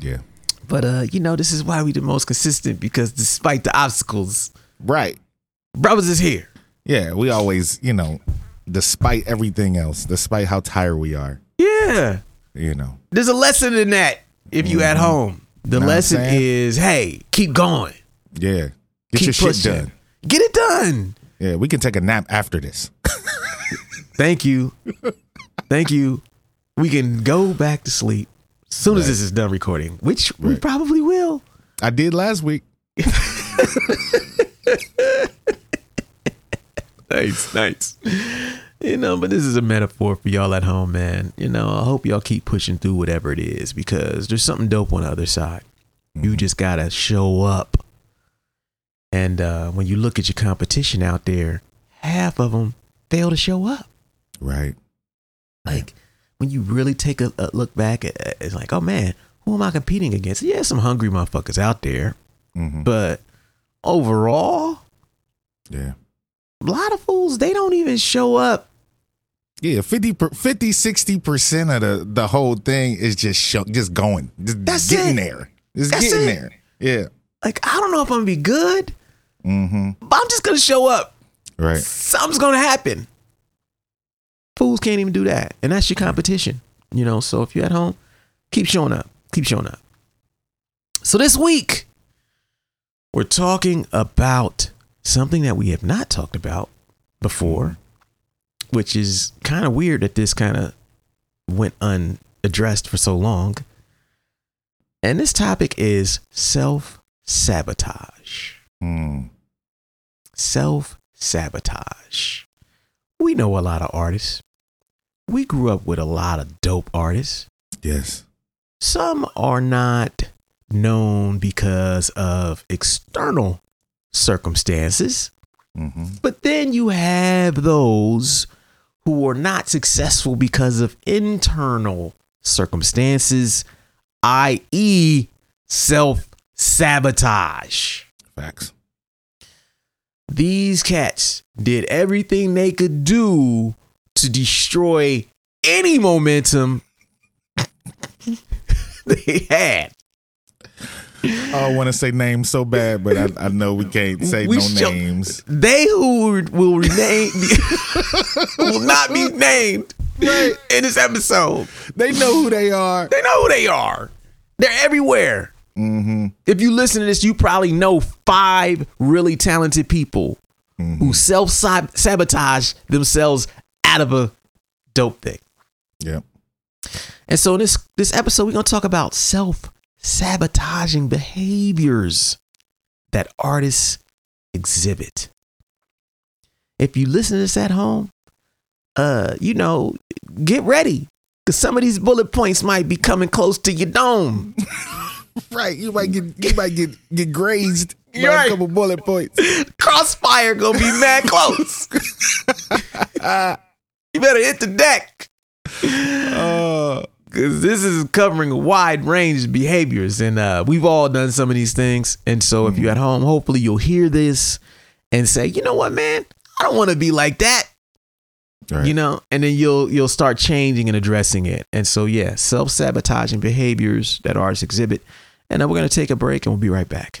Yeah. But uh, you know, this is why we the most consistent because despite the obstacles, Right. brothers is here. Yeah. We always, you know, despite everything else, despite how tired we are, Yeah. you know. There's a lesson in that if you at home. The Know lesson is, hey, keep going. Yeah. Get keep your shit done. Get it done. Yeah. We can take a nap after this. Thank you. Thank you. We can go back to sleep soon as this is done recording, which we probably will. I did last week. Nice, nice. You know, but this is a metaphor for y'all at home, man. You know, I hope y'all keep pushing through whatever it is because there's something dope on the other side. You just gotta show up. And uh, when you look at your competition out there, half of them fail to show up. Right. Like when you really take a, a look back, at, it's like, oh man, who am I competing against? Yeah, some hungry motherfuckers out there, hmm but overall, Yeah. a lot of fools they don't even show up. Yeah, 50, 50 60% of the, the whole thing is just show, just going. Just That's getting it. there. Just That's getting it. there. Yeah. Like I don't know if I'm gonna be good, Mm-hmm. but I'm just gonna show up. Right. Something's gonna happen. Fools can't even do that, and that's your competition. You know, so if you're at home, keep showing up. Keep showing up. So this week, we're talking about something that we have not talked about before, which is kind of weird that this kind of went unaddressed for so long. And this topic is self sabotage. Mm. Self sabotage. We know a lot of artists. We grew up with a lot of dope artists. Yes. Some are not known because of external circumstances, Mm-hmm. but then you have those who are not successful because of internal circumstances, i.e., self sabotage. Facts. These cats did everything they could do to destroy any momentum they had. I want to say names so bad, but I, I know we can't say We no show- names. They who will remain will not be named in this episode. They know who they are. They know who they are. They're everywhere. Mm-hmm. If you listen to this, you probably know five really talented people who self sabotage themselves out of a dope thing. Yeah. And so in this this episode, we're gonna talk about self sabotaging behaviors that artists exhibit. If you listen to this at home, uh, you know, get ready. Cause some of these bullet points might be coming close to your dome. Right. You might get you might get get grazed by You're right. a couple bullet points. Crossfire gonna be mad close. you better hit the deck. Uh, because this is covering a wide range of behaviors and uh, we've all done some of these things and so if you're at home hopefully you'll hear this and say you know what man? I don't want to be like that. Right. you know? And then you'll you'll start changing and addressing it. And so yeah self-sabotaging behaviors that artists exhibit. And then we're going to take a break and we'll be right back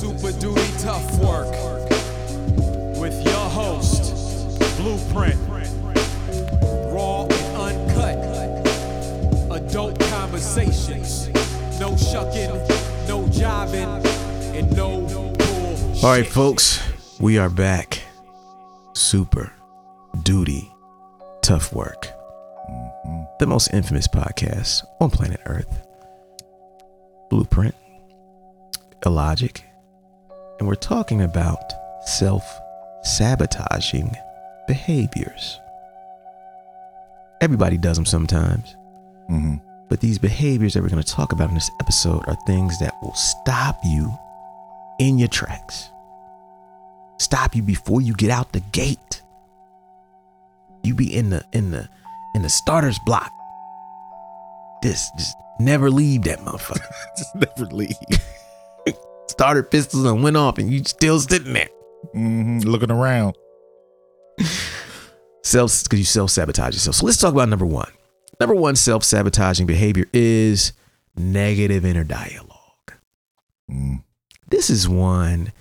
Super Duty Tough Work with your host, Blueprint. Raw and uncut. Adult conversations. No shucking, no jiving and no bullshit. All right, folks, we are back. Super duty, tough work. The most infamous podcast on planet Earth. Blueprint, Illogic, and we're talking about self sabotaging behaviors. Everybody does them sometimes. hmm But these behaviors that we're going to talk about in this episode are things that will stop you in your tracks. Stop you before you get out the gate. You be in the in the in the starter's block. This just never leave that motherfucker. Just never leave. Starter pistols and went off and you still sitting there. hmm Looking around. Self because you self-sabotage yourself. So let's talk about number one. Number one self-sabotaging behavior is negative inner dialogue. Mm. this is one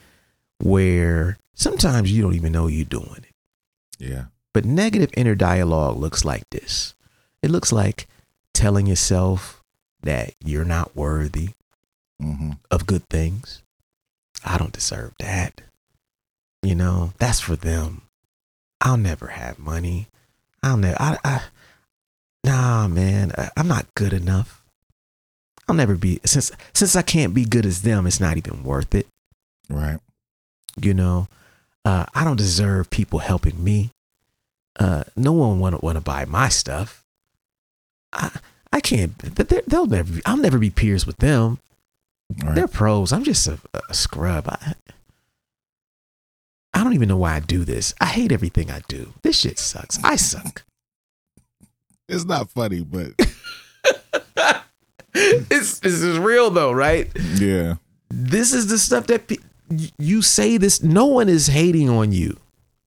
where sometimes you don't even know you're doing it. Yeah. But negative inner dialogue looks like this it looks like telling yourself that you're not worthy hmm of good things. I don't deserve that. You know, that's for them. I'll never have money. I'll never, I, I, nah, man, I, I'm not good enough. I'll never be, since, since I can't be good as them, it's not even worth it. Right. you know uh, i don't deserve people helping me uh, no one want to want to buy my stuff i i can't they'll never be, i'll never be peers with them Right. they're pros i'm just a, a scrub I, I don't even know why i do this i hate everything i do this shit sucks i suck It's not funny, but it's this is real though right yeah. this is the stuff that pe- you say this no one is hating on you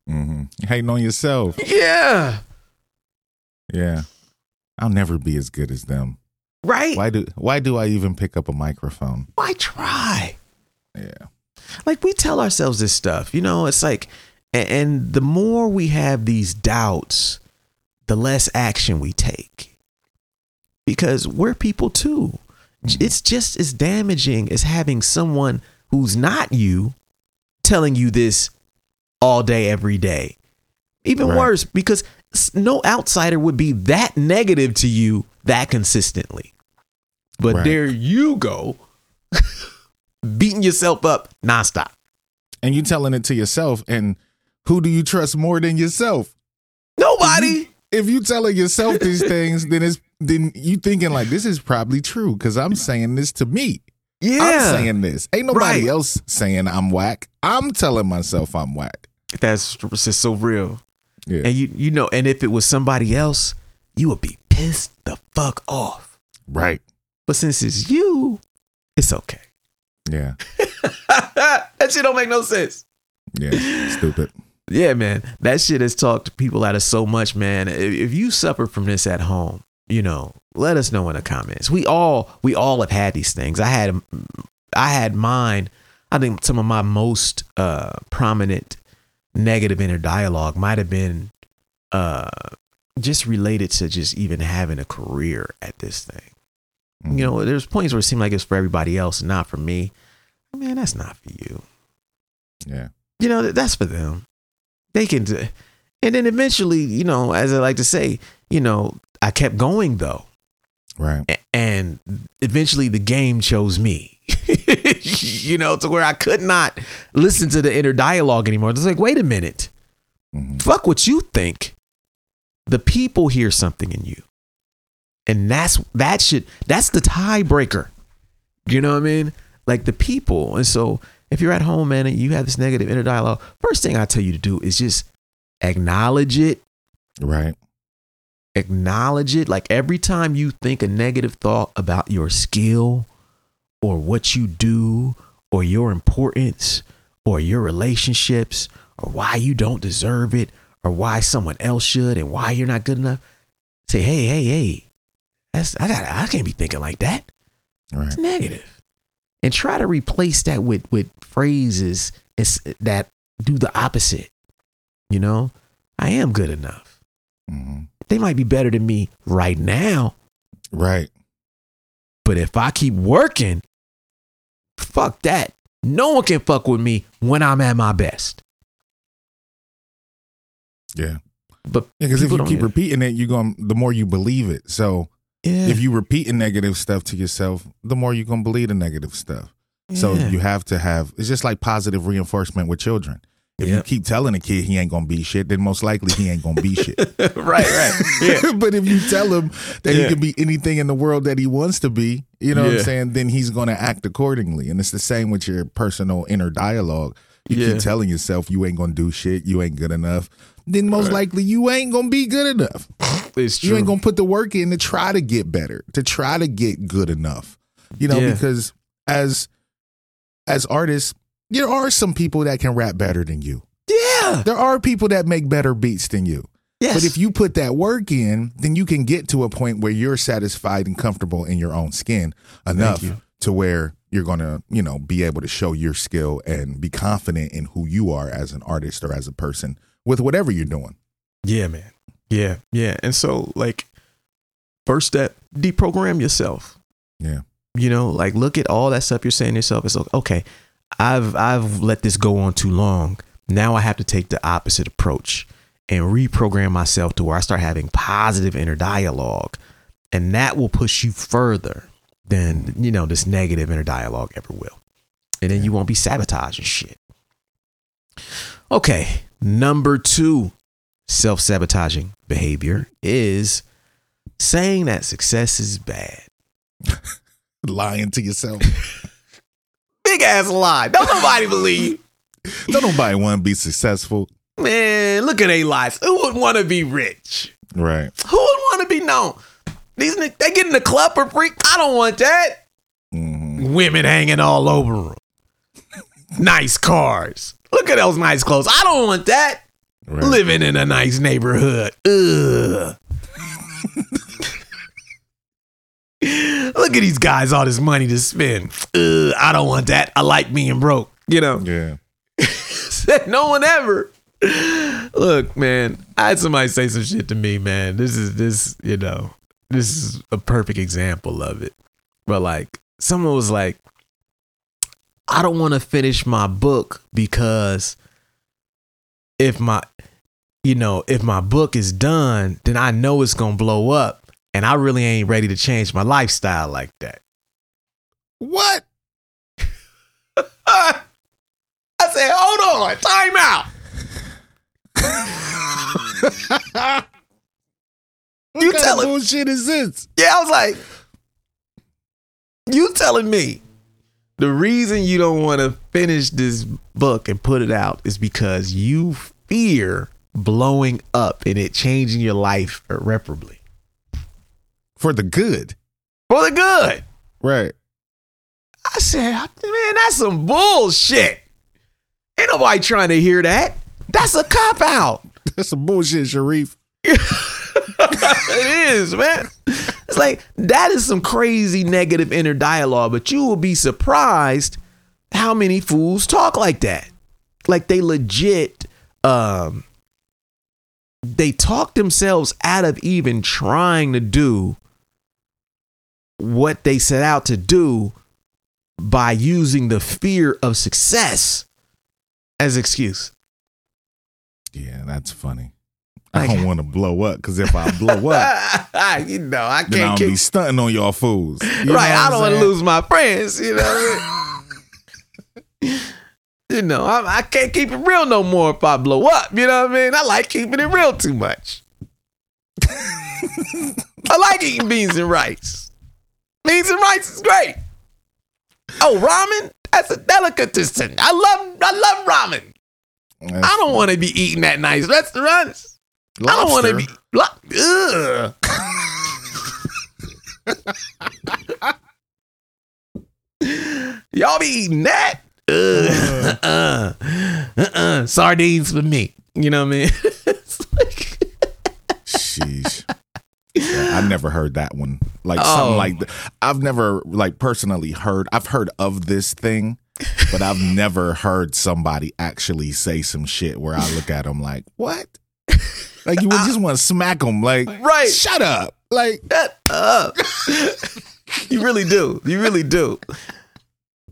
hmm Hating on yourself. yeah Yeah. I'll never be as good as them. Right Why do why do I even pick up a microphone? why try Yeah. like we tell ourselves this stuff you know it's like and the more we have these doubts the less action we take because we're people too mm-hmm. it's just as damaging as having someone who's not you telling you this all day every day even Right. worse because no outsider would be that negative to you that consistently but Right. there you go beating yourself up nonstop And you telling it to yourself and who do you trust more than yourself? nobody If you telling yourself these things, then it's then you thinking like this is probably true because I'm saying this to me. yeah I'm saying this. Ain't nobody Right. else saying I'm whack. I'm telling myself I'm whack. that's just so real Yeah. and you you know and if it was somebody else you would be pissed the fuck off right. but since it's you it's okay Yeah. that shit don't make no sense Yeah. Stupid. yeah man that shit has talked people out of so much man if, you suffer from this at home you know let us know in the comments we all we all have had these things i had i had mine i think some of my most uh prominent negative inner dialogue might have been uh just related to just even having a career at this thing. Mhm. you know there's points where it seemed like it's for everybody else and not for me. Man that's not for you. Yeah. you know that's for them. They can do and then eventually you know as i like to say you know i kept going though. Right. A- and eventually the game chose me. You know to where i could not listen to the inner dialogue anymore. It's like wait a minute. Mhm. fuck what you think the people hear something in you. And that's that should that's the tiebreaker. You know what i mean? Like the people. And so if you're at home man and you have this negative inner dialogue first thing i tell you to do is just acknowledge it. Right. acknowledge it. Like every time you think a negative thought about your skill or what you do or your importance or your relationships or why you don't deserve it or why someone else should and why you're not good enough say hey hey hey that's i got i can't be thinking like that Right. it's negative and try to replace that with with phrases that do the opposite you know i am good enough hmm they might be better than me right now Right. but if i keep working fuck that. No one can fuck with me when I'm at my best. Yeah. But Because if you keep repeating it, you're going the more you believe it. So yeah, if you repeating negative stuff to yourself, the more you're gonna believe the negative stuff. So you have to have it's just like positive reinforcement with children. If you keep telling a kid he ain't gonna be shit, then most likely he ain't gonna be shit. right, right. Yeah. but if you tell him that Yeah. he can be anything in the world that he wants to be, you know what I'm saying, then he's gonna act accordingly. And it's the same with your personal inner dialogue. You Yeah. keep telling yourself you ain't gonna do shit, you ain't good enough, then most likely you ain't gonna be good enough. It's true. You ain't gonna put the work in to try to get better, to try to get good enough. You know, Yeah. because as as artists, there are some people that can rap better than you. yeah. There are people that make better beats than you. Yes. But if you put that work in, then you can get to a point where you're satisfied and comfortable in your own skin enough to where you're going to, you know, be able to show your skill and be confident in who you are as an artist or as a person with whatever you're doing. Yeah, man. Yeah, yeah. And so, like, first step, deprogram yourself. Yeah. You know, like look at all that stuff you're saying to yourself. It's like, okay, I've I've let this go on too long. Now I have to take the opposite approach and reprogram myself to where I start having positive inner dialogue. And that will push you further than, you know, this negative inner dialogue ever will. And then you won't be sabotaging shit. Okay, number two self sabotaging behavior is saying that success is bad. Lying to yourself. Big ass lie. Don't nobody believe. Don't nobody want to be successful. Man, look at their lives. Who would want to be rich? Right. Who would want to be known? These they get in the club for free. I don't want that. hmm Women hanging all over them. nice cars. Look at those nice clothes. I don't want that. Right. Living in a nice neighborhood. Ugh. Look at these guys, all this money to spend. Ugh, I don't want that. I like being broke. You know, Yeah. no one ever. Look, man, I had somebody say some shit to me, man. This is this, you know, this is a perfect example of it. But like, someone was like, I don't want to finish my book because if my, you know, if my book is done, then I know it's gonna blow up, and I really ain't ready to change my lifestyle like that. What? I said, hold on, time out. You kind tell of it. bullshit is this? Yeah, I was like, you telling me the reason you don't want to finish this book and put it out is because you fear blowing up and it changing your life irreparably For the good. for the good. Right. I said, man, that's some bullshit. Ain't nobody trying to hear that. That's a cop out. That's some bullshit, Sharif. it is, man. It's like that is some crazy negative inner dialogue, but you will be surprised how many fools talk like that. Like they legit um they talk themselves out of even trying to do what they set out to do by using the fear of success as excuse. Yeah, that's funny. I don't want to blow up because if I blow up, ah, you know, I can't be keep stunting on y'all fools. You right. I don't want to lose my friends. You know. you know, I, I can't keep it real no more if I blow up. You know what I mean? I like keeping it real too much. I like eating beans and rice. Beans and rice is great. Oh, ramen? That's a delicatessen. I love I love ramen. That's I don't want to be eating at nice restaurants. I don't want to be. Lo-. Y'all be eating that? Ugh. Uh-uh. Uh-uh. Sardines for me. You know what I mean? Like- Sheesh. Yeah, I never heard that one. Like Oh. something like oh. that. I've never like personally heard. I've heard of this thing, but I've never heard somebody actually say some shit where I look at them like, "What?" Like you would ah. just want to smack them. Like, Right. Shut up. Like, Shut up. you really do. You really do.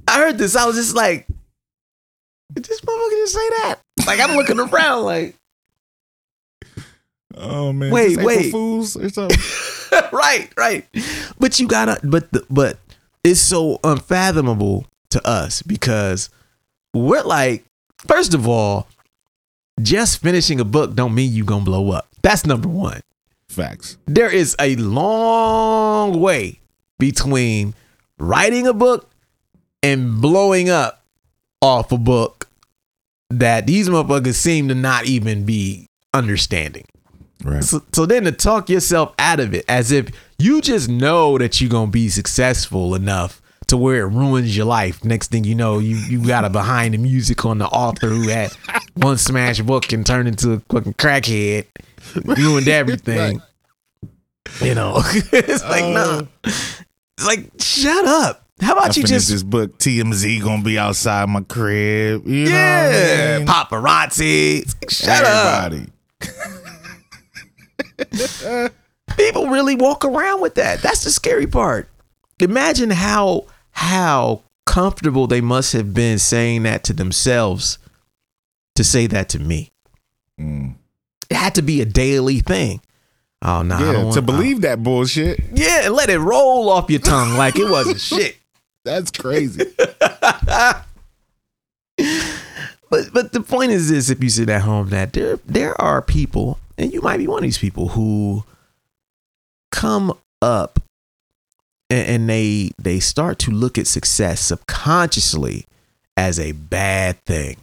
I heard this. I was just like, did this motherfucker just say that? Like I'm looking around like, Oh man. Wait, Just April wait. Fools or something. right, right. But you gotta, but the, but it's so unfathomable to us because we're like, first of all, just finishing a book don't mean you gonna blow up. That's number one. Facts. There is a long way between writing a book and blowing up off a book that these motherfuckers seem to not even be understanding. Right. So, so then to talk yourself out of it as if you just know that you're gonna be successful enough to where it ruins your life. Next thing you know, you you got a behind the music on the author who had one smash book and turned into a fucking crackhead, ruined everything. You know, it's like uh, no, it's like shut up. How I about you just this book. TMZ gonna be outside my crib. You know yeah, I mean? paparazzi. Shut up. People really walk around with that. That's the scary part. Imagine how how comfortable they must have been saying that to themselves to say that to me. Mm. It had to be a daily thing. Oh no, don't Yeah, want to believe that bullshit. yeah, and let it roll off your tongue like it wasn't shit. That's crazy. But but the point is this: if you sit at home, that there there are people, and you might be one of these people who come up and, they they start to look at success subconsciously as a bad thing.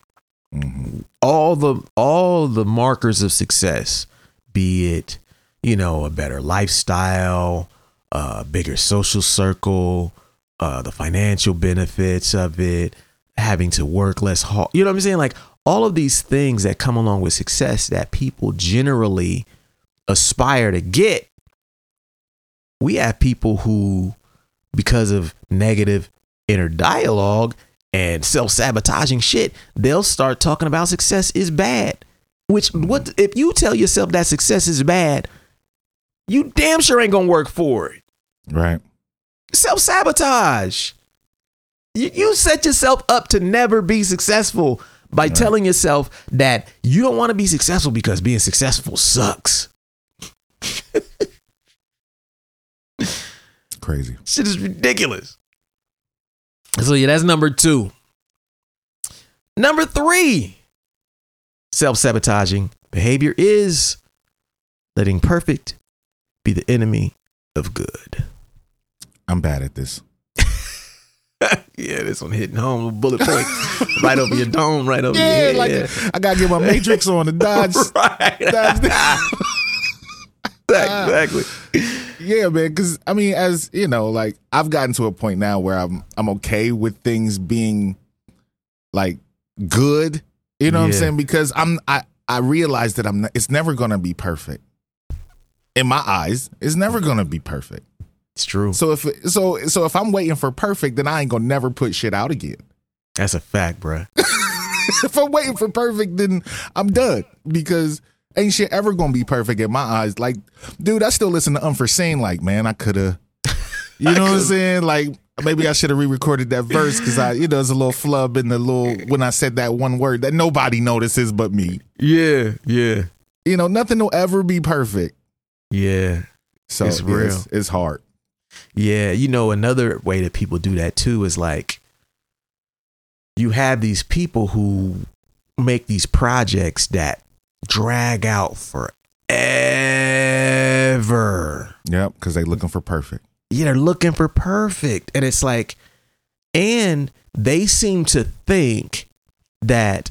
Mhm. All the all the markers of success, be it you know a better lifestyle, a bigger social circle, uh, the financial benefits of it, having to work less hard. You know what I'm saying? Like all of these things that come along with success that people generally aspire to get. We have people who, because of negative inner dialogue and self sabotaging shit, they'll start talking about success is bad. Which, what if you tell yourself that success is bad? You damn sure ain't gonna work for it Right. self sabotage. You, you set yourself up to never be successful by telling yourself that you don't want to be successful because being successful sucks. Crazy. Shit is ridiculous. So, yeah, that's number two. Number three self sabotaging behavior is letting perfect be the enemy of good. I'm bad at this. Yeah, this one hitting home, bullet point right over your dome, right over your Yeah, head. like I gotta get my matrix on to dodge. right. dodge exactly. Uh, yeah, man. Because I mean, as you know, like I've gotten to a point now where I'm I'm okay with things being like good. You know what I'm saying? Because I'm I I realize that I'm. Not, it's never gonna be perfect. In my eyes, it's never gonna be perfect. It's true. So if so so if I'm waiting for perfect, then I ain't gonna never put shit out again. That's a fact, bruh. if I'm waiting for perfect, then I'm done because ain't shit ever gonna be perfect in my eyes. Like, dude, I still listen to Unforeseen. Like, man, I could have, you know what I'm saying? Like, maybe I should have re-recorded that verse because I, you know, there's a little flub in the little when I said that one word that nobody notices but me. Yeah, yeah, You know, nothing will ever be perfect. yeah, So It's it's real. It's, it's hard. yeah. You know, another way that people do that too is like you have these people who make these projects that drag out forever. Yep, because they're looking for perfect. yeah, they're looking for perfect. And it's like, and they seem to think that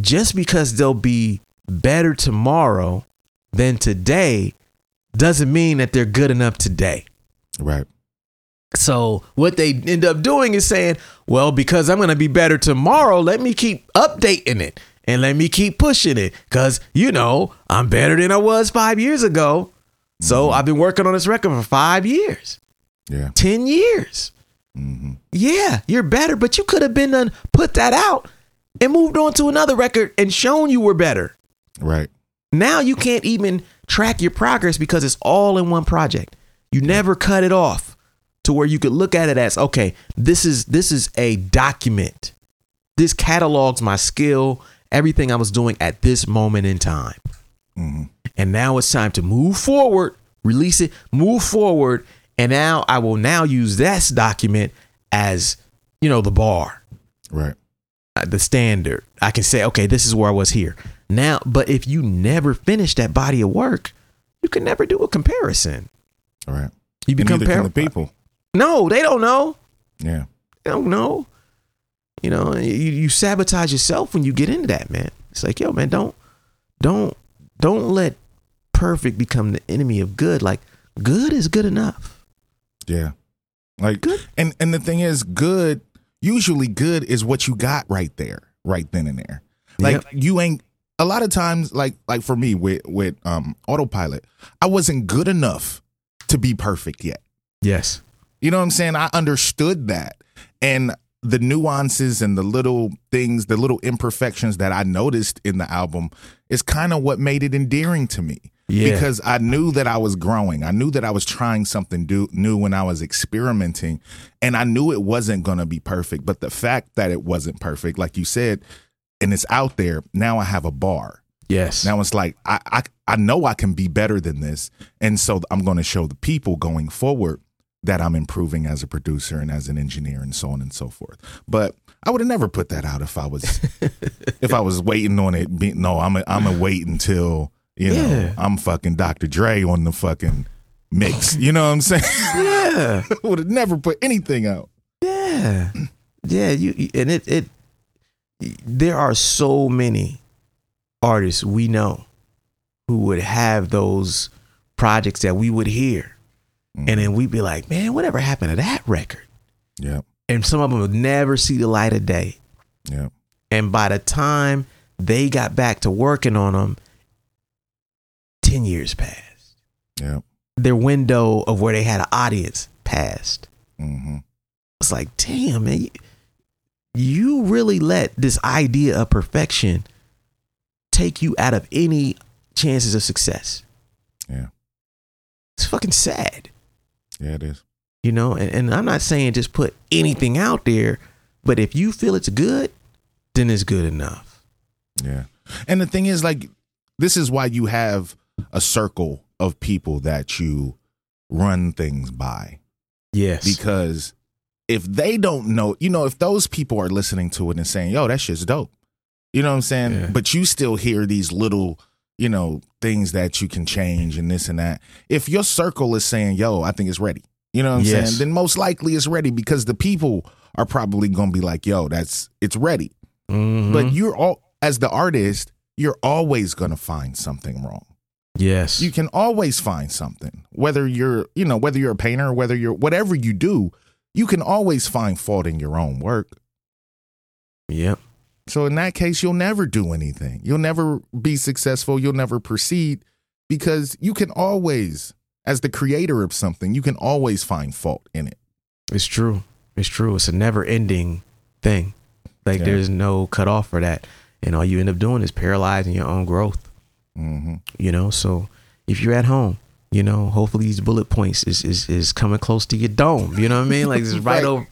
just because they'll be better tomorrow than today doesn't mean that they're good enough today. Right. So what they end up doing is saying, well, because I'm going to be better tomorrow, let me keep updating it and let me keep pushing it because, you know, I'm better than I was five years ago. So I've been working on this record for five years. Yeah. 10 years. hmm Yeah, you're better, but you could have been done, put that out and moved on to another record and shown you were better. Right. Now you can't even track your progress because it's all in one project. You never cut it off. to where you could look at it as okay, this is this is a document. This catalogs my skill, everything I was doing at this moment in time. And now it's time to move forward, release it, move forward, and now I will now use this document as, you know, the bar Right. uh, the standard. I can say, okay, this is where I was here. Now, but if you never finish that body of work, you can never do a comparison. All right. You become par- the people. No, they don't know. Yeah. They don't know. You know, you, you sabotage yourself when you get into that, man. It's like, yo, man, don't, don't, don't let perfect become the enemy of good. Like, good is good enough. Yeah. Like Good. and and the thing is good usually good is what you got right there, right then and there. Like Yep. you ain't a lot of times like like for me with with um autopilot, I wasn't good enough to be perfect yet. Yes. You know what I'm saying? I understood that. And the nuances and the little things, the little imperfections that I noticed in the album is kind of what made it endearing to me. Yeah. Because I knew that I was growing. I knew that I was trying something do, new when I was experimenting. And I knew it wasn't going to be perfect. But the fact that it wasn't perfect, like you said, and it's out there, now I have a bar. Yes. Now it's like I, I I know I can be better than this, and so I'm going to show the people going forward that I'm improving as a producer and as an engineer and so on and so forth. But I would have never put that out if I was if I was waiting on it. Be, no, I'm a, I'm gonna wait until you know Yeah. I'm fucking Dr. Dre on the fucking mix. You know what I'm saying? yeah. would have never put anything out. Yeah, yeah. You- and it it. There are so many artists we know who would have those projects that we would hear, and then we'd be like, "Man, whatever happened to that record?" Yep, And some of them would never see the light of day. yep, And by the time they got back to working on them, ten years passed. yep. Their window of where they had an audience passed. Mm-hmm. It's like, damn, man, you, you really let this idea of perfection take you out of any chances of success. Yeah, It's fucking sad, yeah. It is. you know? And, and I'm not saying just put anything out there, but if you feel it's good, then it's good enough. Yeah. And the thing is, like, this is why you have a circle of people that you run things by. Yes. Because if they don't know, you know, if those people are listening to it and saying, yo, that shit's dope. You know what I'm saying? Yeah. But you still hear these little, you know, things that you can change and this and that. If your circle is saying, yo, I think it's ready, you know what I'm Yes. saying? Then most likely it's ready because the people are probably going to be like, yo, that's, it's ready. Mhm. But you're all as the artist, you're always gonna find something wrong. yes. You can always find something. Whether you're, you know, whether you're a painter, whether you're whatever you do, you can always find fault in your own work. yep. So in that case, you'll never do anything. You'll never be successful. You'll never proceed because you can always, as the creator of something, you can always find fault in it. It's true. It's true. It's a never ending thing. Like Yeah. there's no cutoff for that. And all you end up doing is paralyzing your own growth. hmm you know so if you're at home you know hopefully these bullet points is is, is coming close to your dome you know what i mean like it's right, Right. over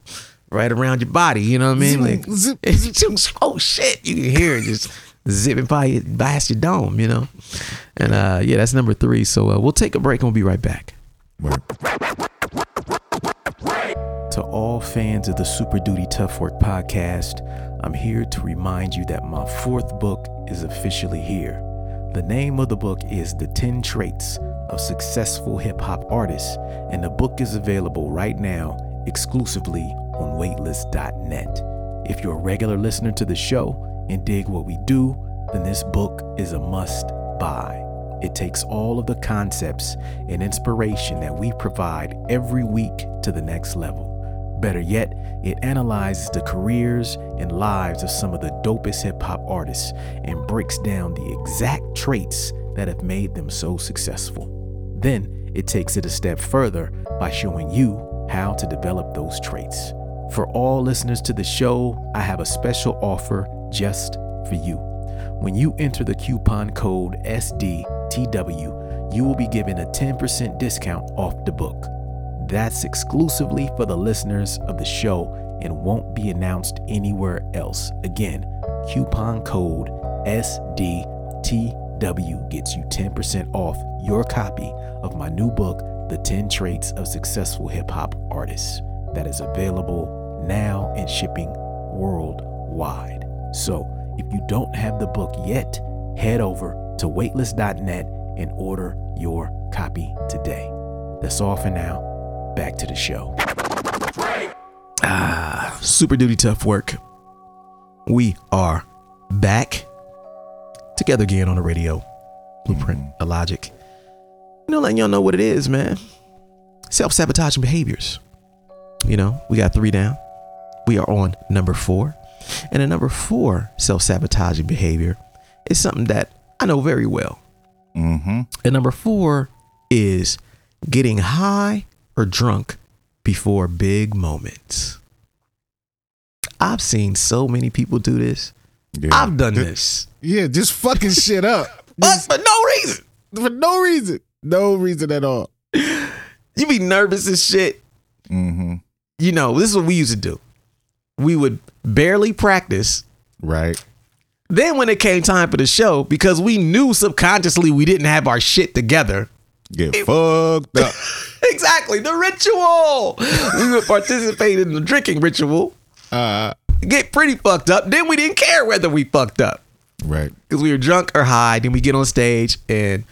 right around your body you know what i mean? Like Zip, oh shit you can hear it just zipping by your, past your dome you know? And uh yeah that's number three. So uh, we'll take a break and we'll be right back. Word. To all fans of the Super Duty Tough Work podcast, I'm here to remind you that my fourth book is officially here. The name of the book is The 10 Traits of Successful Hip Hop Artists, and the book is available right now exclusively on weightless.net. If you're a regular listener to the show and dig what we do, then this book is a must buy. It takes all of the concepts and inspiration that we provide every week to the next level. Better yet, it analyzes the careers and lives of some of the dopest hip hop artists and breaks down the exact traits that have made them so successful. Then it takes it a step further by showing you how to develop those traits. For all listeners to the show, I have a special offer just for you. When you enter the coupon code SDTW, you will be given a 10% discount off the book. That's exclusively for the listeners of the show and won't be announced anywhere else. Again, coupon code SDTW gets you 10% off your copy of my new book, The 10 Traits of Successful Hip Hop Artists, that is available now and shipping worldwide. So, if you don't have the book yet, head over to weightless.net and order your copy today. That's all for now. Back to the show. Ah, super duty tough work. We are back together again on the radio. Blueprint, Illogic. You know, letting y'all know what it is, man. Self sabotaging behaviors. You know, we got three down. We are on number four. And the number four self sabotaging behavior is something that I know very well. Mm-hmm. And number four is getting high or drunk before big moments. I've seen so many people do this. Yeah. I've done Th- this. Yeah, just fucking shit up. But Just for no reason. for no reason. No reason at all. You be nervous as shit. Mm-hmm. You know, this is what we used to do. We would barely practice. Right. Then when it came time for the show, because we knew subconsciously we didn't have our shit together. Get fucked up. Exactly, the ritual. we would participate in the drinking ritual, Uh, get pretty fucked up. Then we didn't care whether we fucked up. right. because we were drunk or high. Then we get on stage and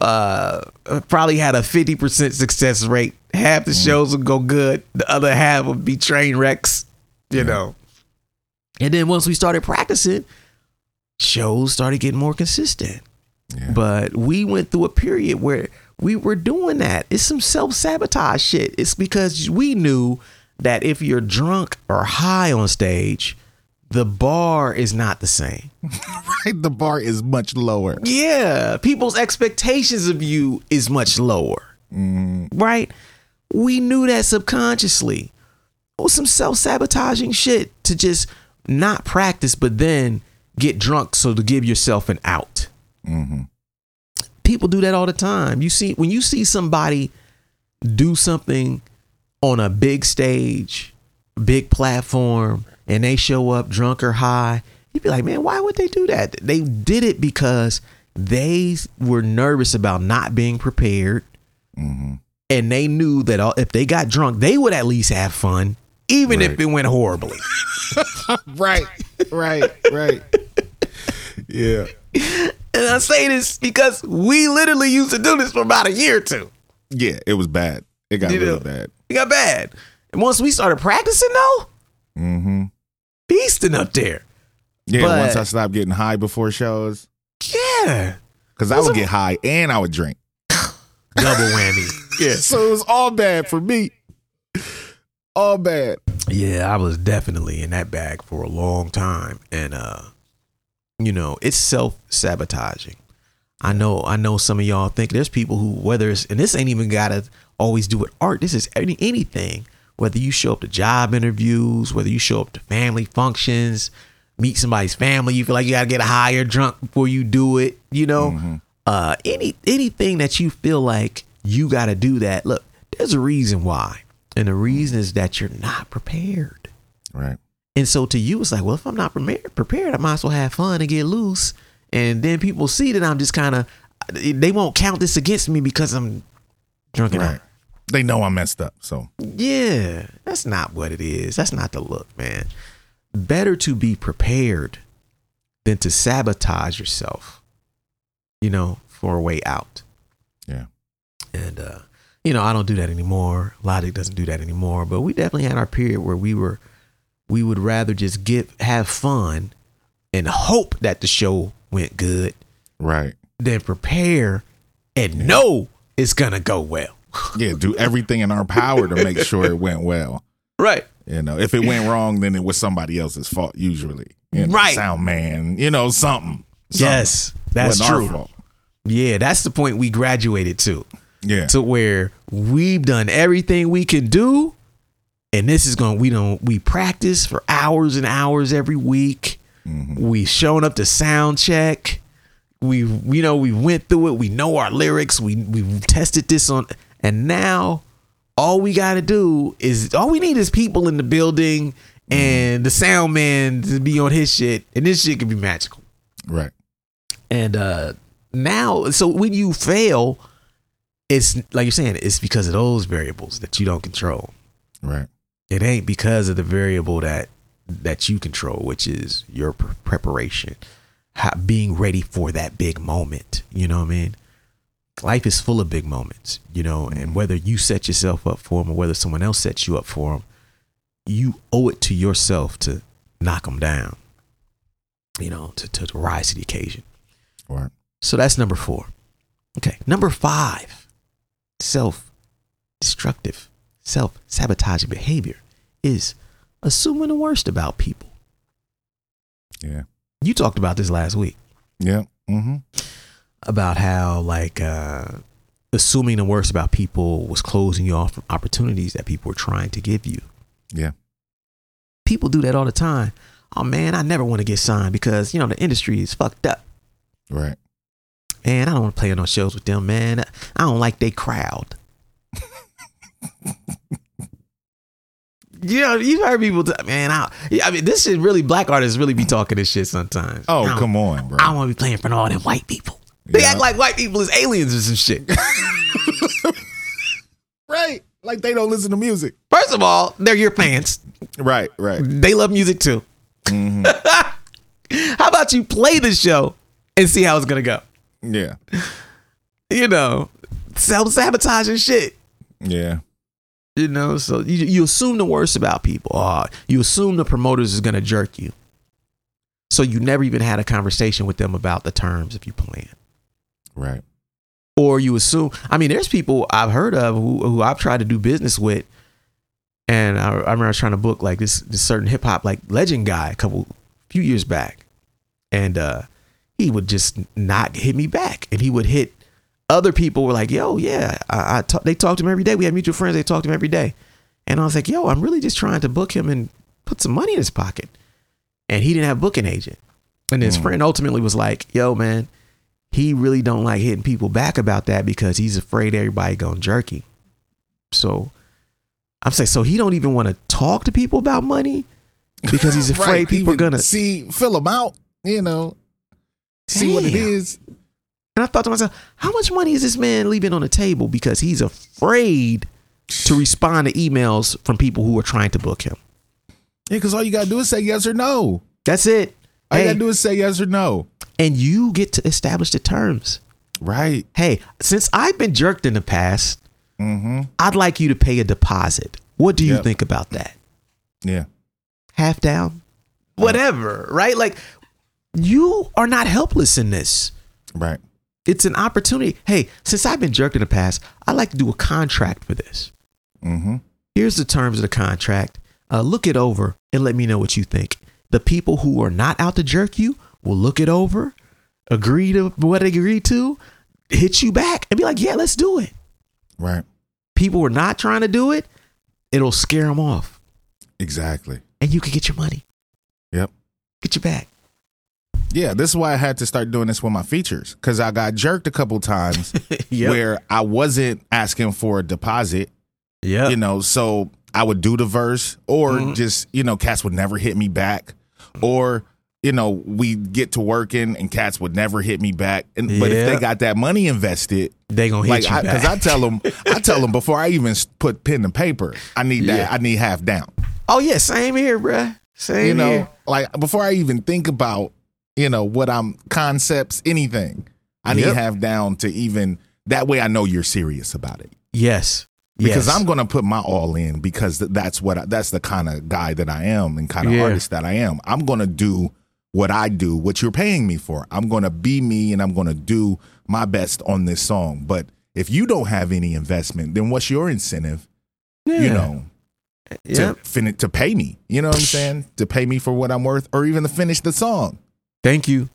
uh, probably had a 50% success rate. Half the shows would go good, the other half would be train wrecks, you know. And then once we started practicing, shows started getting more consistent. Yeah. But we went through a period where we were doing that. It's some self sabotage shit. It's because we knew that if you're drunk or high on stage, the bar is not the same. Right. The bar is much lower. Yeah, people's expectations of you is much lower. Mm-hmm. Right? We knew that subconsciously. It some self sabotaging shit to just not practice, but then get drunk so to give yourself an out. Mm-hmm. People do that all the time. You see, when you see somebody do something on a big stage, big platform, and they show up drunk or high, you'd be like, man, why would they do that? They did it because they were nervous about not being prepared. Mm-hmm. And they knew that uh, if they got drunk, they would at least have fun, even if it went horribly. Right. Right. Right. yeah. and I say this because we literally used to do this for about a year or two. Yeah. It was bad. It got You know. real bad. It got bad. And once we started practicing, though, Mm-hmm. beasting up there. Yeah. But- once I stopped getting high before shows, Yeah. because I would get high and I would drink. Double whammy. yeah. So it was all bad for me. All bad. Yeah, I was definitely in that bag for a long time. And uh, you know, it's self-sabotaging. I know, I know some of y'all think there's people who, whether it's and this ain't even gotta always do with art. This is any anything. Whether you show up to job interviews, whether you show up to family functions, meet somebody's family, you feel like you gotta get high or drunk before you do it, you know? Uh any anything that you feel like you gotta do that. Look, there's a reason why. And the reason is that you're not prepared. Right. And so to you, it's like, well, if I'm not prepared, prepared, I might as well have fun and get loose. And then people see that I'm just kind of, they won't count this against me because I'm drunk and Right. They know I messed up. So Yeah, that's not what it is. That's not the look, man. Better to be prepared than to sabotage yourself, you know, for a way out. yeah. And uh, you know, I don't do that anymore. Logic doesn't do that anymore. But we definitely had our period where we were we would rather just get have fun and hope that the show went good Right. than prepare and know it's gonna go well. Yeah. Do everything in our power to make sure it went well. Right. You know, if it went wrong, then it was somebody else's fault usually. You know, Right. Sound man, you know, something. Yes, that's true. Yeah, that's the point we graduated to. Yeah. To where we've done everything we can do. And this is going we don't we practice for hours and hours every week. We shown up to sound check. We you know we went through it. We know our lyrics. We we tested this on and now all we got to do is all we need is people in the building and the sound man to be on his shit, and this shit can be magical. Right. And uh now, so when you fail, it's like you're saying, it's because of those variables that you don't control. Right. It ain't because of the variable that that you control, which is your pre- preparation, how, being ready for that big moment. You know what I mean? Life is full of big moments, you know, and whether you set yourself up for them or whether someone else sets you up for them, you owe it to yourself to knock them down. You know, to to, to rise to the occasion. Right. So that's number four. Okay. Number five, self destructive, self sabotaging behavior is assuming the worst about people. Yeah. You talked about this last week Yeah. Mm-hmm. about how, like, uh, assuming the worst about people was closing you off from opportunities that people were trying to give you. Yeah. People do that all the time. Oh man, I never want to get signed because, you know, the industry is fucked up. Right. Man, I don't want to play on no shows with them, man. I don't like they crowd. you know, you've heard people, t- man. I, I mean, this shit really, black artists really be talking this shit sometimes. Oh, come on, bro. I don't want to be playing in front of all them white people. They Yeah. act like white people is aliens or some shit. right. Like they don't listen to music. First of all, they're your fans. Right. Right. They love music too. Mm-hmm. How about you play the show and see how it's gonna go? Yeah. You know, self sabotaging shit. Yeah. You know, so you, you assume the worst about people. Uh, you assume the promoters is going to jerk you. So you never even had a conversation with them about the terms if you plan. Right. Or you assume, I mean, there's people I've heard of who, who I've tried to do business with. And I, I remember I was trying to book like this, this certain hip hop like legend guy a couple, few years back. And uh, he would just not hit me back. And he would hit other people were like, yo, yeah, I, I talk, they talked to him every day. We had mutual friends. They talked to him every day. And I was like, yo, I'm really just trying to book him and put some money in his pocket. And he didn't have a booking agent. And his Mm. friend ultimately was like, yo, man, he really don't like hitting people back about that because he's afraid everybody going jerky. So I'm saying, so he don't even want to talk to people about money because he's afraid Right. people are gonna. see fill them out. You know. See what it is. And I thought to myself, how much money is this man leaving on the table because he's afraid to respond to emails from people who are trying to book him? Yeah, because all you gotta do is say yes or no. That's it. All you gotta do is say yes or no. and you get to establish the terms. Right. Hey, since I've been jerked in the past, Mm-hmm. I'd like you to pay a deposit. What do you Yep. think about that? Yeah. Half down? Whatever, right? Like you are not helpless in this. Right. It's an opportunity. Hey, since I've been jerked in the past, I'd like to do a contract for this. Mm-hmm. Here's the terms of the contract. Uh, look it over and let me know what you think. The people who are not out to jerk you will look it over, agree to what they agree to, hit you back, and be like, yeah, let's do it. Right. People who are not trying to do it, it'll scare them off, Exactly. and you can get your money, Yep. get your back. Yeah, this is why I had to start doing this with my features because I got jerked a couple times Yep. where I wasn't asking for a deposit, Yeah. you know, so I would do the verse or Mhm. just, you know, cats would never hit me back or, you know, we get to working and cats would never hit me back. And but if they got that money invested, they gonna hit like, you I, back. cause I tell them, I tell them before I even put pen to paper, I need that, I need half down. oh yeah, same here, bruh. Same you know, here. like before I even think about, you know, what I'm concepts, anything, I need Yep. half down to even that way I know you're serious about it. Yes. Because yes. I'm going to put my all in because th- that's what I, that's the kind of guy that I am and kind of Yeah. artist that I am. I'm going to do what I do, what you're paying me for. I'm going to be me and I'm going to do my best on this song. But if you don't have any investment, then what's your incentive, you Yeah. know, eh, to Yep. fin- to pay me? You know what I'm saying? To pay me for what I'm worth or even to finish the song. Thank you.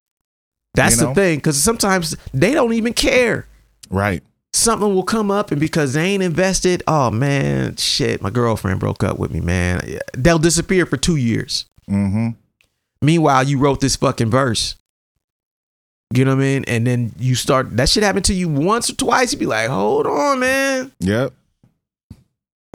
That's You the thing, because sometimes they don't even care. Right. Something will come up, and because they ain't invested, oh man, shit, my girlfriend broke up with me, man. They'll disappear for two years. Mm-hmm. Meanwhile, you wrote this fucking verse. You know what I mean? And then you start that shit happened to you once or twice. You be like, hold on, man. Yep.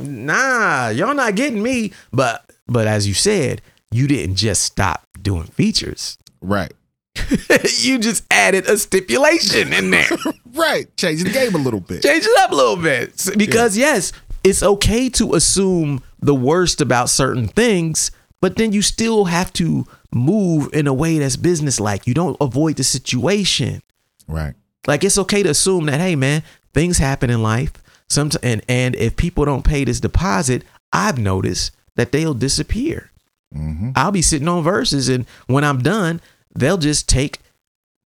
nah, y'all not getting me. But but as you said, you didn't just stop doing features. Right. you just added a stipulation in there. Right. Change the game a little bit. Change it up a little bit. Because yes, it's okay to assume the worst about certain things, but then you still have to move in a way that's businesslike. You don't avoid the situation. Right. Like it's okay to assume that hey man, things happen in life. Some and and if people don't pay this deposit, I've noticed that they'll disappear. Mm-hmm. I'll be sitting on verses, and when I'm done, they'll just take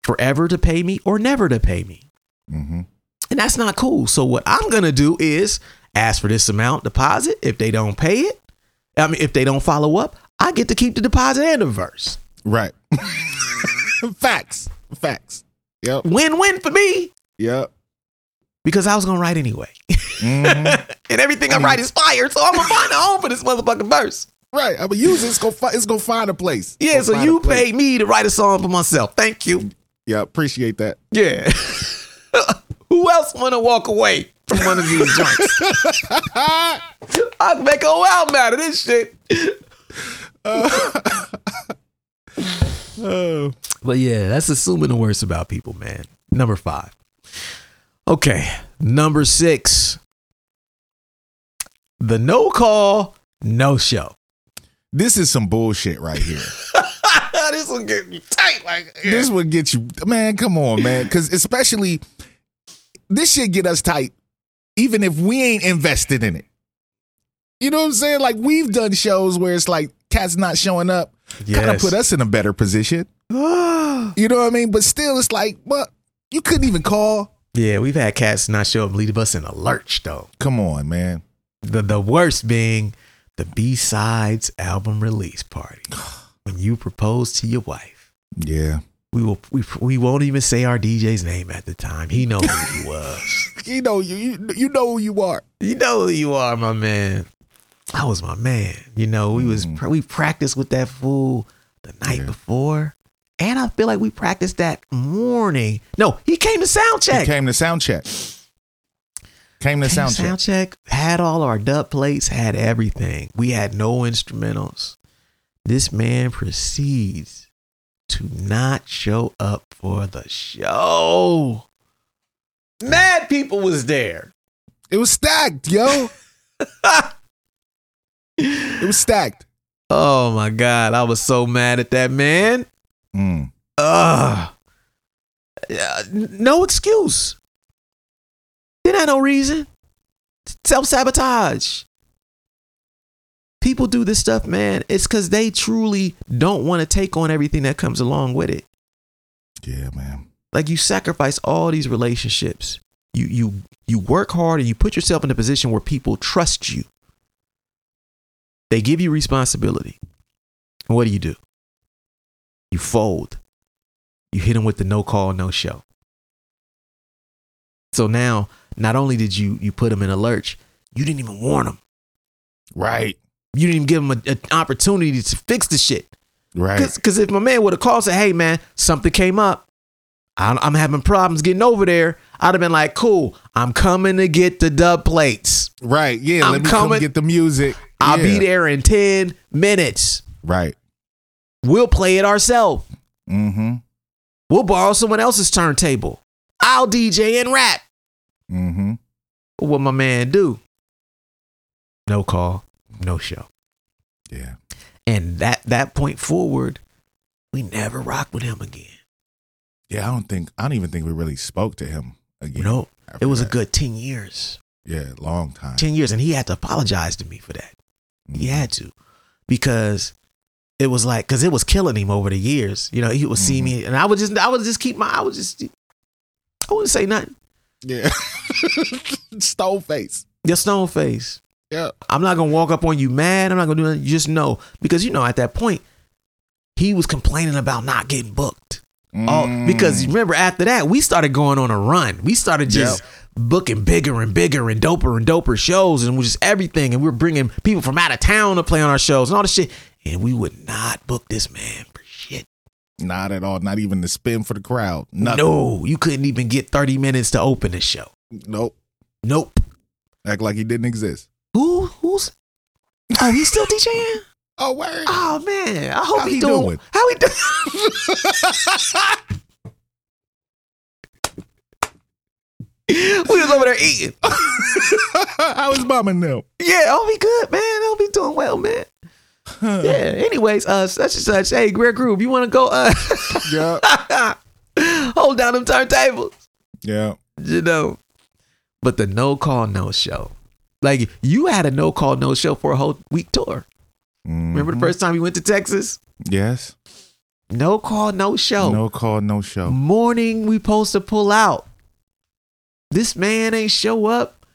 forever to pay me or never to pay me, mm-hmm. and that's not cool. So what I'm gonna do is ask for this amount deposit. If they don't pay it, I mean, if they don't follow up, I get to keep the deposit and the verse. Right. Facts. Facts. Yep. Win-win for me Yep. because I was gonna write anyway, mm-hmm. and everything I write is fire. So I'm gonna find a home for this motherfucking verse. Right. I'm gonna use it. It's gonna fi- it's gonna find a place. Yeah, so you paid me to write a song for myself. Thank you. Yeah, appreciate that. Yeah. Who else want to walk away from one of these joints? I make a wild out of this shit. Oh. But yeah, that's assuming the worst about people, man. Number five. Okay, number six. The no call, no show. This is some bullshit right here. this will get you tight. Like This would get you, man. Come on, man. Because especially this shit get us tight, even if we ain't invested in it. You know what I'm saying? Like we've done shows where it's like cats not showing up, kind of put us in a better position. You know what I mean? But still, it's like, but you couldn't even call. yeah, we've had cats not show up, leave us in a lurch though. Come on, man. The the worst being the B sides album release party when you propose to your wife. Yeah. We will we, we won't even say our DJ's name at the time. He knows who he was. You know you you, you know who you are. You know who you are, my man. I was my man. You know, we was mm. we practiced with that fool the night Yeah. before. And I feel like we practiced that morning. No, he came to sound check. He came to sound check. Came to sound sound check. Had all our dub plates, had everything. We had no instrumentals. This man proceeds to not show up for the show. Mad people was there. It was stacked, yo. it was stacked. Oh my God. I was so mad at that man. Mm. Ugh. Uh, no excuse. Didn't have no reason. Self sabotage. People do this stuff, man. It's because they truly don't want to take on everything that comes along with it. Yeah, man. Like you sacrifice all these relationships. You you you work hard and you put yourself in a position where people trust you. They give you responsibility. And what do you do? You fold. You hit them with the no call, no show. So now, not only did you you put them in a lurch, you didn't even warn them. Right. You didn't even give them an opportunity to fix the shit. Right. Because if my man would have called and said, hey, man, something came up. I'm, I'm having problems getting over there. I'd have been like, cool, I'm coming to get the dub plates. Right. Yeah. I'm let me coming- come get the music. I'll be there in 10 minutes. Right. We'll play it ourselves. Mm-hmm. We'll borrow someone else's turntable. I'll DJ and rap. Mm-hmm. What my man do? No call, no show. Yeah. And that that point forward, we never rocked with him again. Yeah. I don't think I don't even think we really spoke to him again. No, it was a good 10 years. Yeah, long time. 10 years. And he had to apologize to me for that. He Mhm. had to because it was like because it was killing him over the years. You know, he would see me and I would just I would just keep my I would just I wouldn't say nothing. Yeah. Stone face. Your stone face. Yeah. I'm not gonna walk up on you mad. I'm not gonna do nothing. You just know because you know at that point he was complaining about not getting booked. Oh, Mm. because remember after that we started going on a run. We started just booking bigger and bigger and doper and doper shows and just everything. And we were bringing people from out of town to play on our shows and all this shit. And we would not book this man. Not at all. Not even the spin for the crowd. Nothing. No, you couldn't even get 30 minutes to open the show. Nope. Nope. Act like he didn't exist. Who Who's? Oh, he's still DJing. Oh, word. Oh man, I hope How he, he doing. doing? How he doing? we was over there eating. I was bombing them. Yeah, oh, I'll be good, man. Oh, I'll be doing well, man. Yeah. Anyways, uh, such and such. Hey, Greg Groove, you want to go? Uh, Yeah. hold down them turntables. Yeah. You know. But the no call no show, like you had a no call no show for a whole week tour. Remember the Mhm. first time you went to Texas? Yes. No call no show. No call, no show. morning we supposed to pull out. This man ain't show up.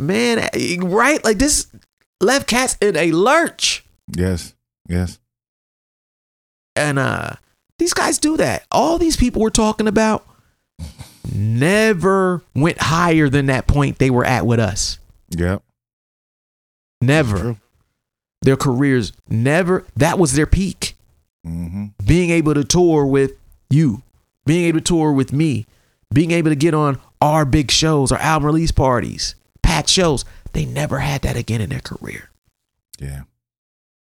Man, right? Like this left cats in a lurch. Yes. Yes. And uh these guys do that. All these people we're talking about never went higher than that point they were at with us. Yep. Never. Their careers never that was their peak. Mm-hmm. being able to tour with you, being able to tour with me, being able to get on our big shows, our album release parties, packed shows. They never had that again in their career. Yeah.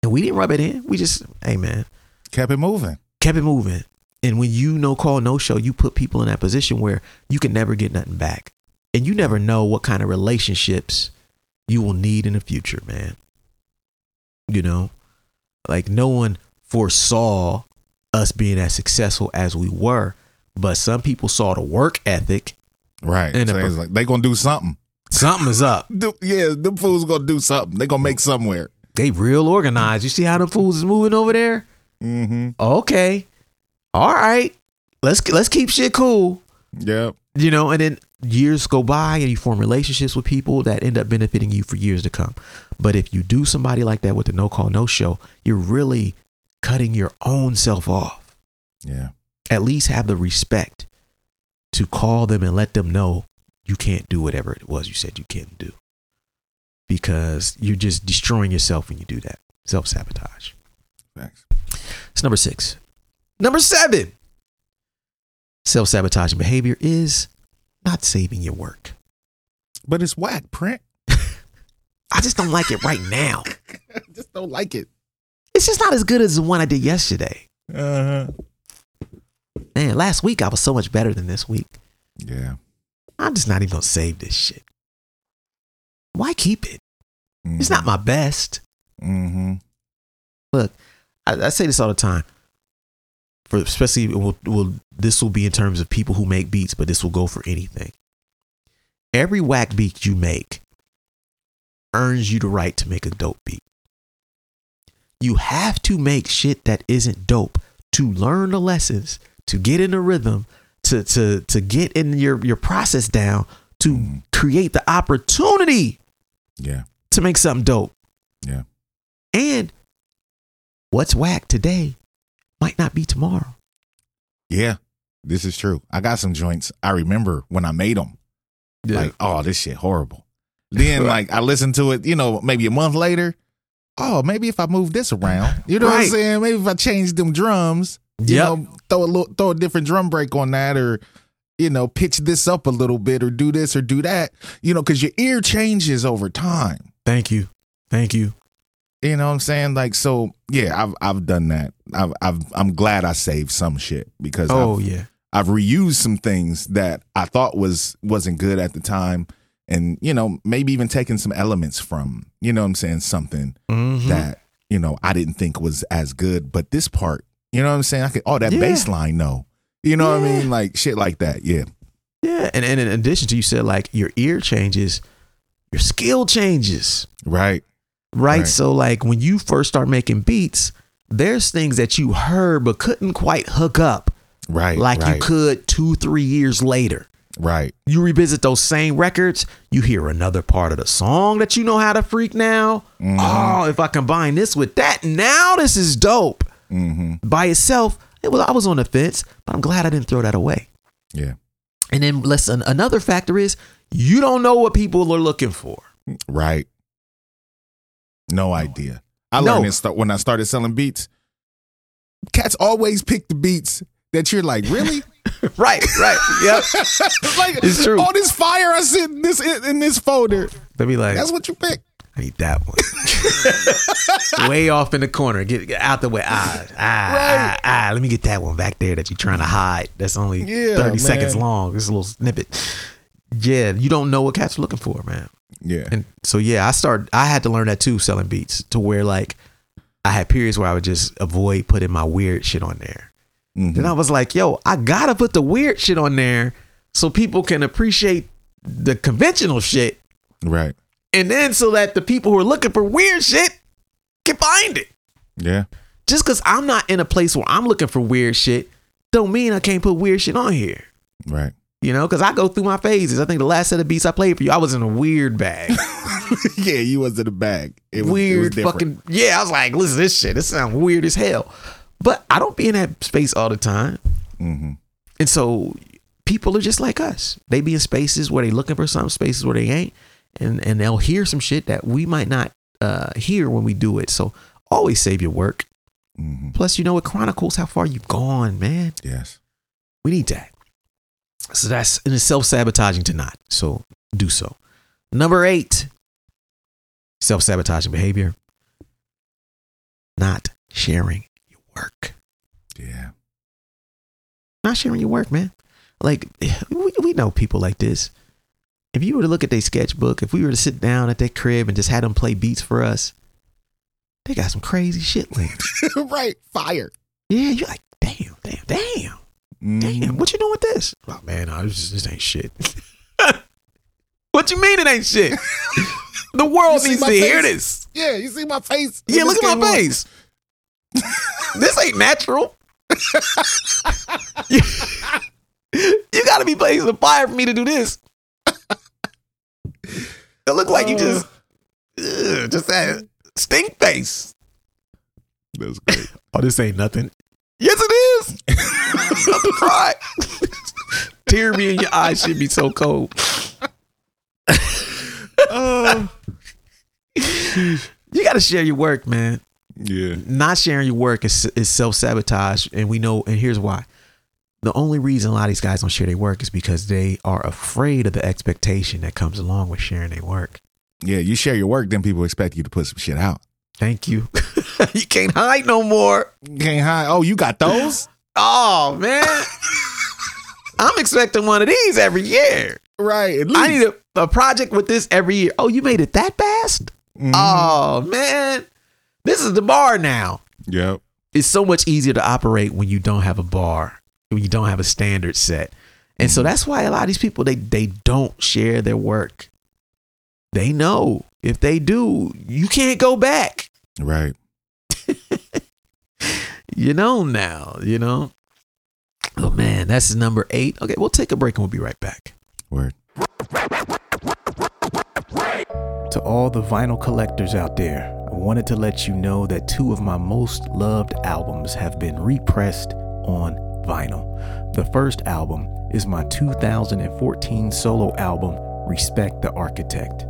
And we didn't rub it in. We just, hey man, Kept it moving. kept it moving. And when you no call, no show, you put people in that position where you can never get nothing back. And you never know what kind of relationships you will need in the future, man. You know, like no one foresaw us being as successful as we were, but some people saw the work ethic. Right. And so it's like they gonna do something. Something is up. Yeah, them fools gonna do something. They gonna make somewhere. They real organized. You see how the fools is moving over there? Mm-hmm. Okay. All right. Let's let's keep shit cool. Yep. you know, and then years go by and you form relationships with people that end up benefiting you for years to come. But if you do somebody like that with a no call, no show, you're really cutting your own self off. Yeah. At least have the respect to call them and let them know you can't do whatever it was you said you can't do. Because you're just destroying yourself when you do that. Self sabotage. Thanks. It's number six. Number seven. Self sabotaging behavior is not saving your work. But it's whack, print. I just don't like it right now. I just don't like it. It's just not as good as the one I did yesterday. Uh-huh. Man, last week I was so much better than this week. Yeah. I'm just not even gonna save this shit. Why keep it? It's not my best. Mm-hmm. Look, I, I say this all the time. For especially, will, will this will be in terms of people who make beats, but this will go for anything. Every whack beat you make earns you the right to make a dope beat. You have to make shit that isn't dope to learn the lessons, to get in the rhythm, to to to get in your your process down, to Mhm. Create the opportunity Yeah. to make something dope. Yeah. And what's whack today might not be tomorrow. Yeah. This is true. I got some joints. I remember when I made them. Like, oh, this shit horrible. Then, like, I listened to it, you know, maybe a month later. Oh, maybe if I move this around, you know what I'm saying? Maybe if I change them drums, you Yep. know, throw a little, throw a different drum break on that, or you know, pitch this up a little bit, or do this or do that, you know, because your ear changes over time. Thank you. Thank you. You know what I'm saying? Like, so yeah, I've I've done that. I've, I've I'm glad I saved some shit because Oh I've, yeah. I've reused some things that I thought was wasn't good at the time, and you know maybe even taking some elements from you know what I'm saying something Mhm. that you know I didn't think was as good, but this part, you know what I'm saying? I could oh that Yeah. bass line, no, you know what I mean? Like shit like that, yeah, Yeah. And, and in addition to you said like your ear changes, your skill changes. right, Right? Right. So like when you first start making beats, there's things that you heard but couldn't quite hook up right, like right, you could two, three years later. right, You revisit those same records, you hear another part of the song that you know how to freak now. Mhm. Oh, if I combine this with that, now this is dope. mm-hmm, By itself, it was I was on the fence, but I'm glad I didn't throw that away. yeah, And then listen, another factor is you don't know what people are looking for. right. No idea. I No. learned this when I started selling beats. Cats always pick the beats that you're like, really? Right, right. Yep. like It's true. all this fire I sent in this in this folder. They be like, That's what you pick. I need that one. way off in the corner. Get, get out the way. Ah, ah, Right. ah, ah. Let me get that one back there that you're trying to hide. That's only Yeah, 30 seconds long. It's a little snippet. Yeah, you don't know what cats are looking for, man. Yeah. And so yeah, I started I had to learn that too, selling beats, to where like I had periods where I would just avoid putting my weird shit on there. Mhm. Then I was like, yo, I gotta put the weird shit on there so people can appreciate the conventional shit. Right. And then so that the people who are looking for weird shit can find it. Yeah. Just because I'm not in a place where I'm looking for weird shit, don't mean I can't put weird shit on here. Right. You know, because I go through my phases. I think the last set of beats I played for you, I was in a weird bag. yeah, you was in a bag. It was, it weird different. fucking yeah. I was like, listen, this shit. This sounds weird as hell. But I don't be in that space all the time. Mhm. And so people are just like us. They be in spaces where they looking for some spaces where they ain't. And and they'll hear some shit that we might not uh hear when we do it. So always save your work. Mhm. Plus, you know, it chronicles how far you've gone, man. Yes. We need that. So that's and it's self-sabotaging to not. So do so. Number eight, self-sabotaging behavior. Not sharing your work. Yeah. Not sharing your work, man. Like we, we know people like this. If you were to look at their sketchbook, if we were to sit down at their crib and just had them play beats for us, they got some crazy shit linked. right. Fire. yeah, you're like, damn, damn, damn. Mhm. Damn, what you doing with this? Oh man, this, just, this ain't shit. what you mean it ain't shit? the world needs to hear this. Yeah, you see my face? Yeah, look at my on? face. this ain't natural. you, you gotta be blazing the fire for me to do this. It look like you uh. just ugh, just that stink face. That's great. Oh, this ain't nothing. Yes, it is. To cry. Tear me in your eyes should be so cold. Oh. You got to share your work, man. yeah. Not sharing your work is, is self sabotage, and we know. And here's why: the only reason a lot of these guys don't share their work is because they are afraid of the expectation that comes along with sharing their work. Yeah, you share your work, then people expect you to put some shit out. Thank you. you can't hide no more. You can't hide. Oh, you got those? Oh man, I'm expecting one of these every year. right. At least. I need a, a project with this every year. Oh, you made it that fast? Mhm. Oh man, this is the bar now. Yep. It's so much easier to operate when you don't have a bar, when you don't have a standard set, and so mm-hmm. that's why a lot of these people they they don't share their work. They know if they do, you can't go back. Right. You know now. You know. Oh man, that's number eight. Okay, we'll take a break and we'll be right back. Word. To all the vinyl collectors out there, I wanted to let you know that two of my most loved albums have been repressed on vinyl. The first album is my 2014 solo album, Respect the Architect.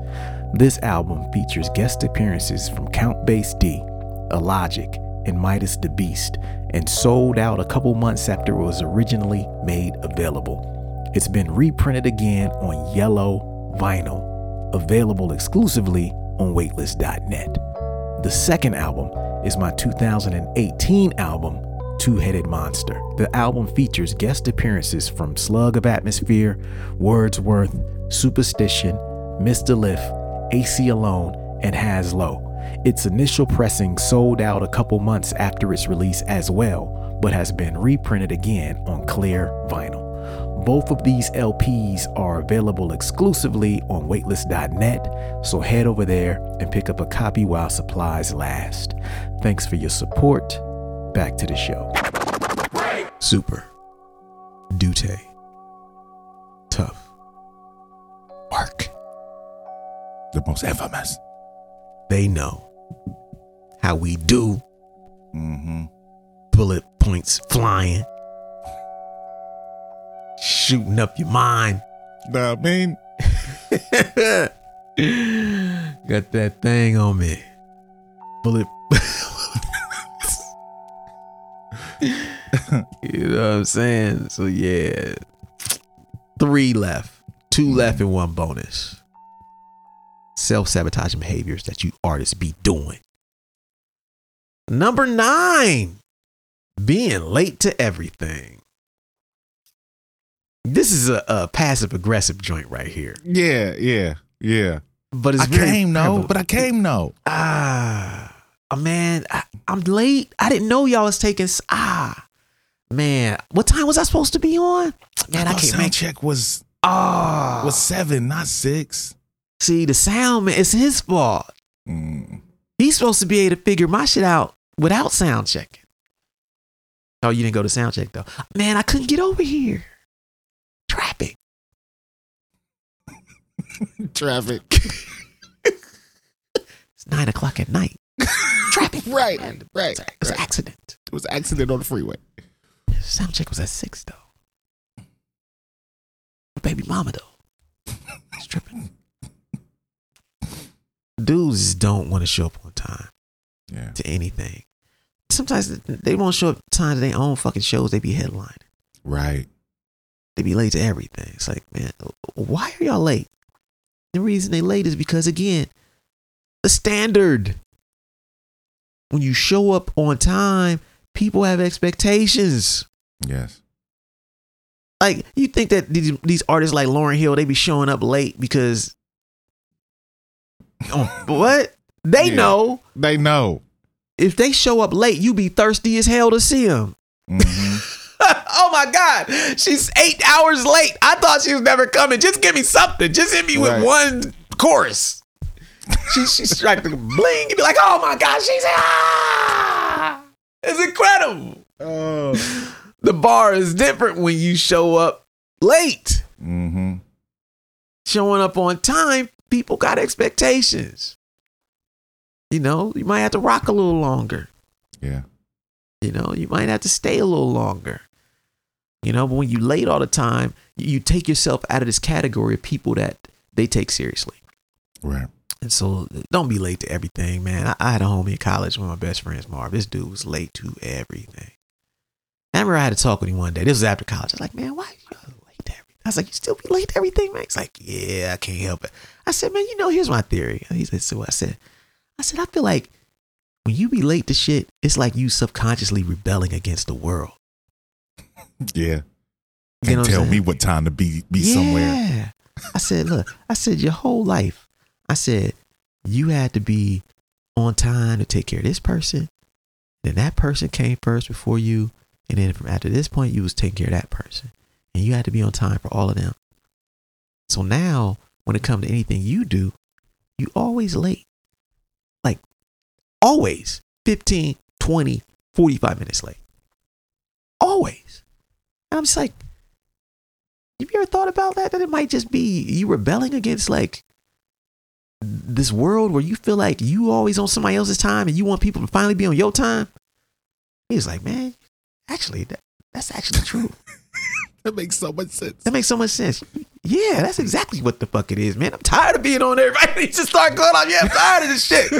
This album features guest appearances from Count Bass D, Illogic, and Midas the Beast, and sold out a couple months after it was originally made available. It's been reprinted again on yellow vinyl available exclusively on weightless.net. The second album is my 2018 album, Two Headed Monster. The album features guest appearances from Slug of Atmosphere, Wordsworth, Supastition, Mr. Lif, AC Alone, and Has-Lo. Its initial pressing sold out a couple months after its release as well, but has been reprinted again on clear vinyl. Both of these LPs are available exclusively on weightless.net, so head over there and pick up a copy while supplies last. Thanks for your support. Back to the show. Super. Duty. Tough. Work. The most infamous. They know how we do. Mm-hmm. Bullet points flying. Shooting up your mind. I mean, Got that thing on me. Bullet. you know what I'm saying? So yeah. Three left. Two left and one bonus. self sabotaging behaviors that you artists be doing. Number nine, being late to everything. This is a, a passive aggressive joint right here, Yeah, yeah, yeah. but it's I came no, but I came no. ah, ah, man, I, I'm late. I didn't know y'all was taking ah, man. What time was I supposed to be on? Man, I, thought can't sound make. check was Ah, was seven, not six. see the sound man. It's his fault. Mm. He's supposed to be able to figure my shit out without sound checking. Oh, you didn't go to sound check though. Man, I couldn't get over here. Traffic. Traffic. It's nine o'clock at night. Traffic. right, Man, right, It's, it's an accident. It was an accident on the freeway. Sound check was at six though. My baby mama though. She's tripping. Dudes don't want to show up on time Yeah. to anything. Sometimes they won't show up time to their own fucking shows. They be headlining. Right. They be late to everything. It's like, man, why are y'all late? The reason they late is because again, the standard. When you show up on time, people have expectations. Yes. Like you think that these these artists like Lauryn Hill, they be showing up late because oh, what? They Yeah. know They know. if they show up late, you be thirsty as hell to see them. hmm oh my God, she's eight hours late. I thought she was never coming. Just give me something. Just hit me with one chorus. she she strike the bling. and be like, oh my God, she's ah! It's incredible. oh. The bar is different when you show up late. Mm-hmm. Showing up on time, people got expectations. You know, you might have to rock a little longer. Yeah. You know, you might have to stay a little longer. You know, but when you late all the time, you you take yourself out of this category of people that they take seriously. Right. And so don't be late to everything, man. I, I had a homie in college, one of my best friends, Marv. This dude was late to everything. I remember I had to talk with him one day. This was after college. I was like, man, why are you late to everything? I was like, you still be late to everything, man? He's like, yeah, I can't help it. I said, man, you know, here's my theory. He said, so I said, I said, I feel like when you be late to shit, it's like you subconsciously rebelling against the world. Yeah. You know tell me what time to be be somewhere. Yeah. I said, look, I said, your whole life, I said, you had to be on time to take care of this person. Then that person came first before you. And then from after this point, you was taking care of that person. And you had to be on time for all of them. So now, when it comes to anything you do, you always late. Like, always 15, 20, 45 minutes late. Always. And I'm just like, have you ever thought about that? That it might just be you rebelling against like this world where you feel like you always on somebody else's time and you want people to finally be on your time? He's like, man, actually, that, that's actually true. That makes so much sense. That makes so much sense. Yeah, that's exactly what the fuck it is, man. I'm tired of being on everybody. Just start going on. Yeah, I'm tired of this shit.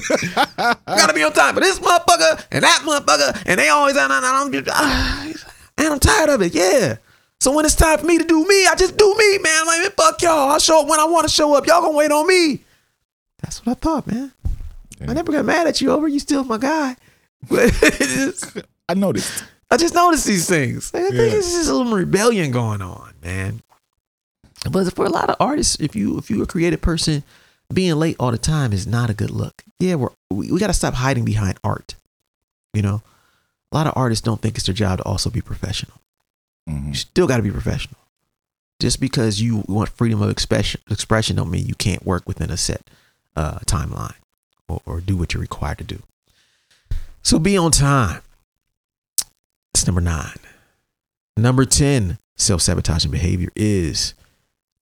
I gotta be on time for this motherfucker and that motherfucker, and they always ah, and I'm tired of it. Yeah. So when it's time for me to do me, I just do me, man. I'm Like man, fuck y'all. I show up when I want to show up. Y'all gonna wait on me. That's what I thought, man. I never got mad at you over. You still my guy. But just- I noticed. I just noticed these things. I think Yeah. it's just a little rebellion going on, man. But for a lot of artists, if you if you're a creative person, being late all the time is not a good look. Yeah, we're we, we got to stop hiding behind art. You know, a lot of artists don't think it's their job to also be professional. hmm You still got to be professional. Just because you want freedom of expression, expression don't mean you can't work within a set uh, timeline or, or do what you're required to do. So be on time. That's number nine. Number 10, self sabotaging behavior is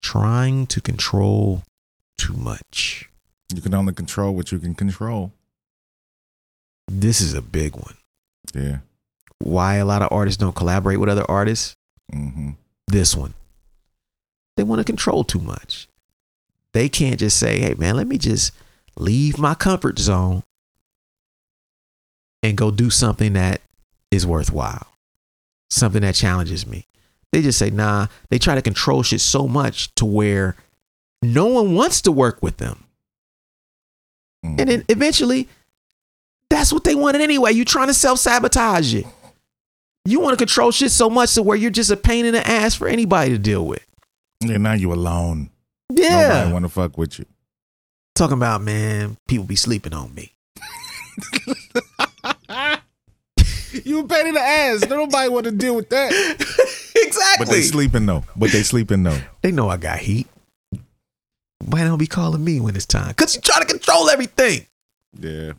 trying to control too much. You can only control what you can control. This is a big one. Yeah. Why a lot of artists don't collaborate with other artists? hmm this one. They want to control too much. They can't just say, hey, man, let me just leave my comfort zone and go do something that is worthwhile, something that challenges me. They just say, nah, they try to control shit so much to where no one wants to work with them. Mm. And then eventually, that's what they wanted anyway. You trying to self sabotage it. You want to control shit so much to where you're just a pain in the ass for anybody to deal with. Yeah, now you're alone. Yeah. Nobody want to fuck with you. Talking about, man, people be sleeping on me. You a pain in the ass. Nobody want to deal with that. exactly. But they sleeping though. But they sleeping though. They know I got heat. Why don't be calling me when it's time? Cause you try to control everything. Yeah.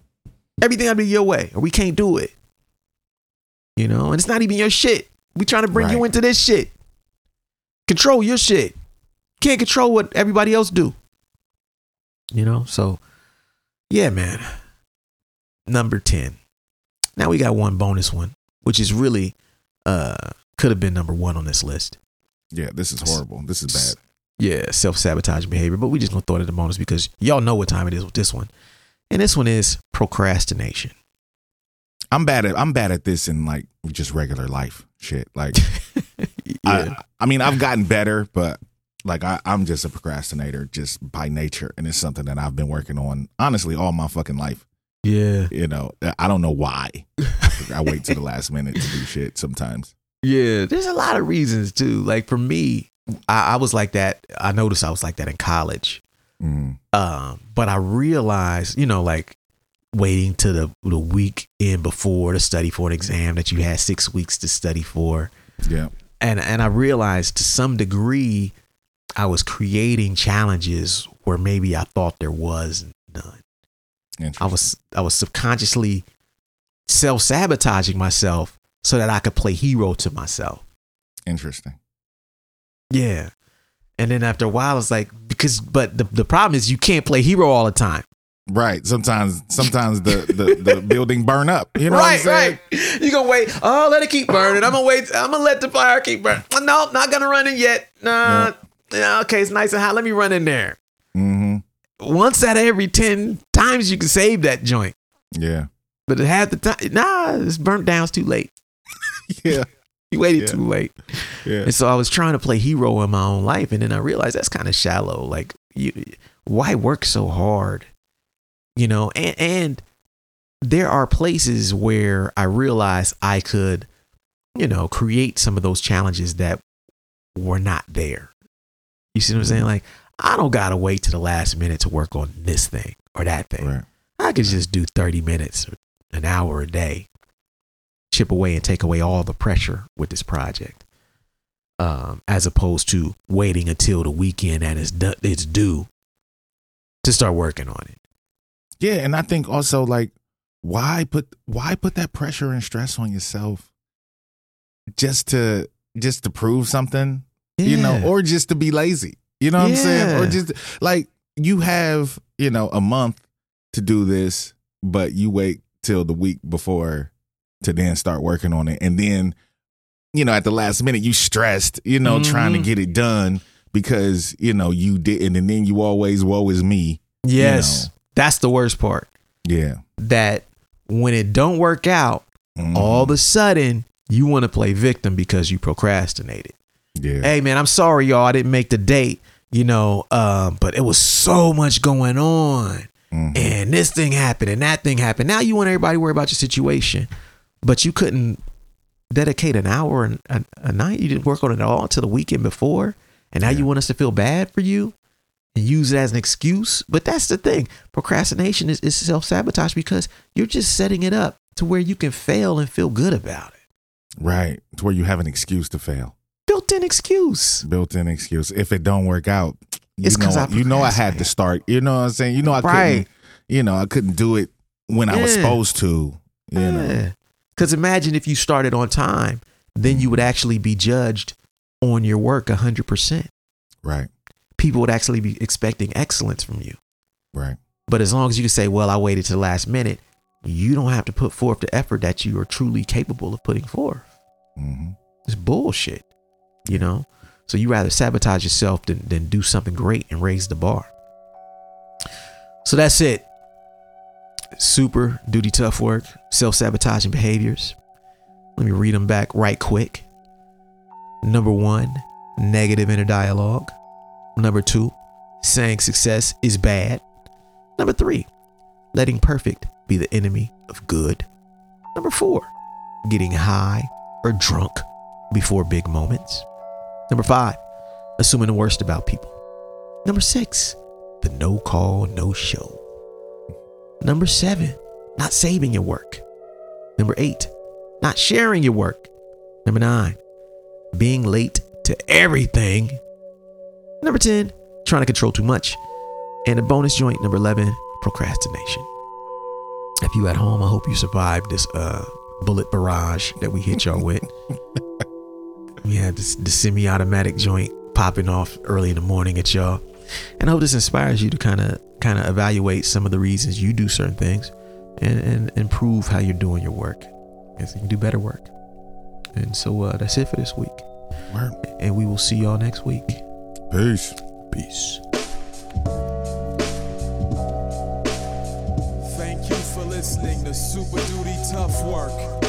Everything gotta be your way, or we can't do it. You know, and it's not even your shit. We trying to bring you into this shit. Control your shit. Can't control what everybody else do. You know, so yeah, man. Number 10. Now we got one bonus one, which is really uh could have been number one on this list. Yeah, this is horrible. This is bad. Yeah, self-sabotage behavior, but we just gonna throw it in the bonus because y'all know what time it is with this one. And this one is procrastination. I'm bad at I'm bad at this in like just regular life shit. Like Yeah. I I mean I've gotten better, but like I, I'm just a procrastinator just by nature. And it's something that I've been working on honestly all my fucking life. yeah. You know, I don't know why. I, wait to the last minute to do shit sometimes. Yeah. There's a lot of reasons too. Like for me, I, I was like that. I noticed I was like that in college. Mm, Um, but I realized, you know, like waiting to the the week in before to study for an exam that you had six weeks to study for. yeah. and and I realized to some degree I was creating challenges where maybe I thought there was none. I was I was subconsciously self sabotaging myself so that I could play hero to myself. Interesting. Yeah. And then after a while, it's like because but the, the problem is you can't play hero all the time. Right. Sometimes sometimes the, the, the building burn up. You know right, what I'm saying? right. You gonna wait? Oh, let it keep burning. I'm gonna wait. I'm gonna let the fire keep burning. No, not gonna run in yet. Nah. Yeah, okay, it's nice and hot. Let me run in there. Mm-hmm. once out of every 10 times you can save that joint. Yeah. But half the time, nah, it's burnt down. It's too late. Yeah. You waited Yeah. too late. Yeah. And so I was trying to play hero in my own life. And then I realized that's kind of shallow. Like, you, why work so hard? You know, and, and there are places where I realized I could, you know, create some of those challenges that were not there. You see what I'm saying? Like, I don't got to wait to the last minute to work on this thing or that thing. Right. I could just do 30 minutes, or an hour a day, chip away and take away all the pressure with this project. Um, as opposed to waiting until the weekend and it's, du- it's due to start working on it. Yeah, and I think also like why put why put that pressure and stress on yourself just to just to prove something, you know, or just to be lazy. You know what I'm saying? Or just like you have, you know, a month to do this, but you wait till the week before to then start working on it and then you know, at the last minute you stressed, you know, trying to Mhm. get it done because, you know, you didn't and then you always woe is me. yes, know. that's the worst part. Yeah. That when it don't work out, Mhm. all of a sudden you want to play victim because you procrastinated. Yeah. hey man i'm sorry y'all i didn't make the date you know um, but it was so much going on Mhm. and this thing happened and that thing happened now you want everybody to worry about your situation but you couldn't dedicate an hour and a, a night you didn't work on it all until the weekend before and now you want us to feel bad for you and use it as an excuse but that's the thing procrastination is, is self-sabotage because you're just setting it up to where you can fail and feel good about it Right. To where you have an excuse to fail. Built-in excuse Built in excuse. If it don't work out, you It's 'cause know, I you know I had to start. You know what I'm saying? You know I Right. couldn't you know, I couldn't do it when I was supposed to. You know. Because imagine if you started on time, then you would actually be judged on your work 100%. Right. People would actually be expecting excellence from you. Right. But as long as you can say, well, I waited to the last minute, you don't have to put forth the effort that you are truly capable of putting forth. hmm It's bullshit, you know? So you rather sabotage yourself than, than do something great and raise the bar. So that's it. Super duty tough work, self sabotaging behaviors. Let me read them back right quick. Number one, negative inner dialogue. Number two, saying success is bad. Number three, letting perfect be the enemy of good. Number four, getting high or drunk before big moments. Number five, assuming the worst about people. Number six, the no call, no show. Number seven, not saving your work. Number eight, not sharing your work. Number nine, being late to everything. Number 10, trying to control too much. And a bonus joint, number 11, procrastination. If you at home, I hope you survived this uh, bullet barrage that we hit y'all with. we had this, the semi-automatic joint popping off early in the morning at y'all. And I hope this inspires you to kind of kind of evaluate some of the reasons you do certain things and, and improve how you're doing your work. And so you can do better work. And so uh, that's it for this week. Word. And we will see y'all next week. Peace. Peace. Thank you for listening to Super Duty Tough Work.